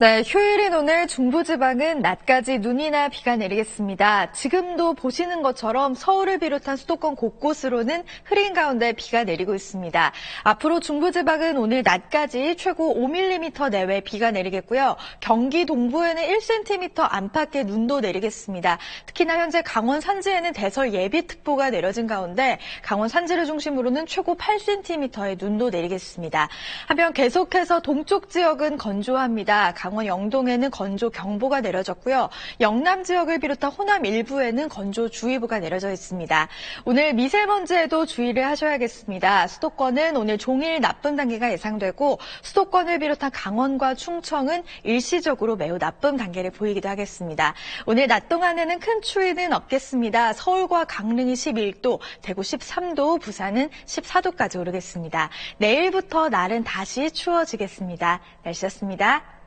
네, 휴일인 오늘 중부지방은 낮까지 눈이나 비가 내리겠습니다. 지금도 보시는 것처럼 서울을 비롯한 수도권 곳곳으로는 흐린 가운데 비가 내리고 있습니다. 앞으로 중부지방은 오늘 낮까지 최고 5mm 내외 비가 내리겠고요. 경기 동부에는 1cm 안팎의 눈도 내리겠습니다. 특히나 현재 강원 산지에는 대설 예비특보가 내려진 가운데 강원 산지를 중심으로는 최고 8cm의 눈도 내리겠습니다. 한편 계속해서 동쪽 지역은 건조합니다. 강원 영동에는 건조 경보가 내려졌고요. 영남 지역을 비롯한 호남 일부에는 건조 주의보가 내려져 있습니다. 오늘 미세먼지에도 주의를 하셔야겠습니다. 수도권은 오늘 종일 나쁨 단계가 예상되고 수도권을 비롯한 강원과 충청은 일시적으로 매우 나쁨 단계를 보이기도 하겠습니다. 오늘 낮 동안에는 큰 추위는 없겠습니다. 서울과 강릉이 11도, 대구 13도, 부산은 14도까지 오르겠습니다. 내일부터 날은 다시 추워지겠습니다. 날씨였습니다.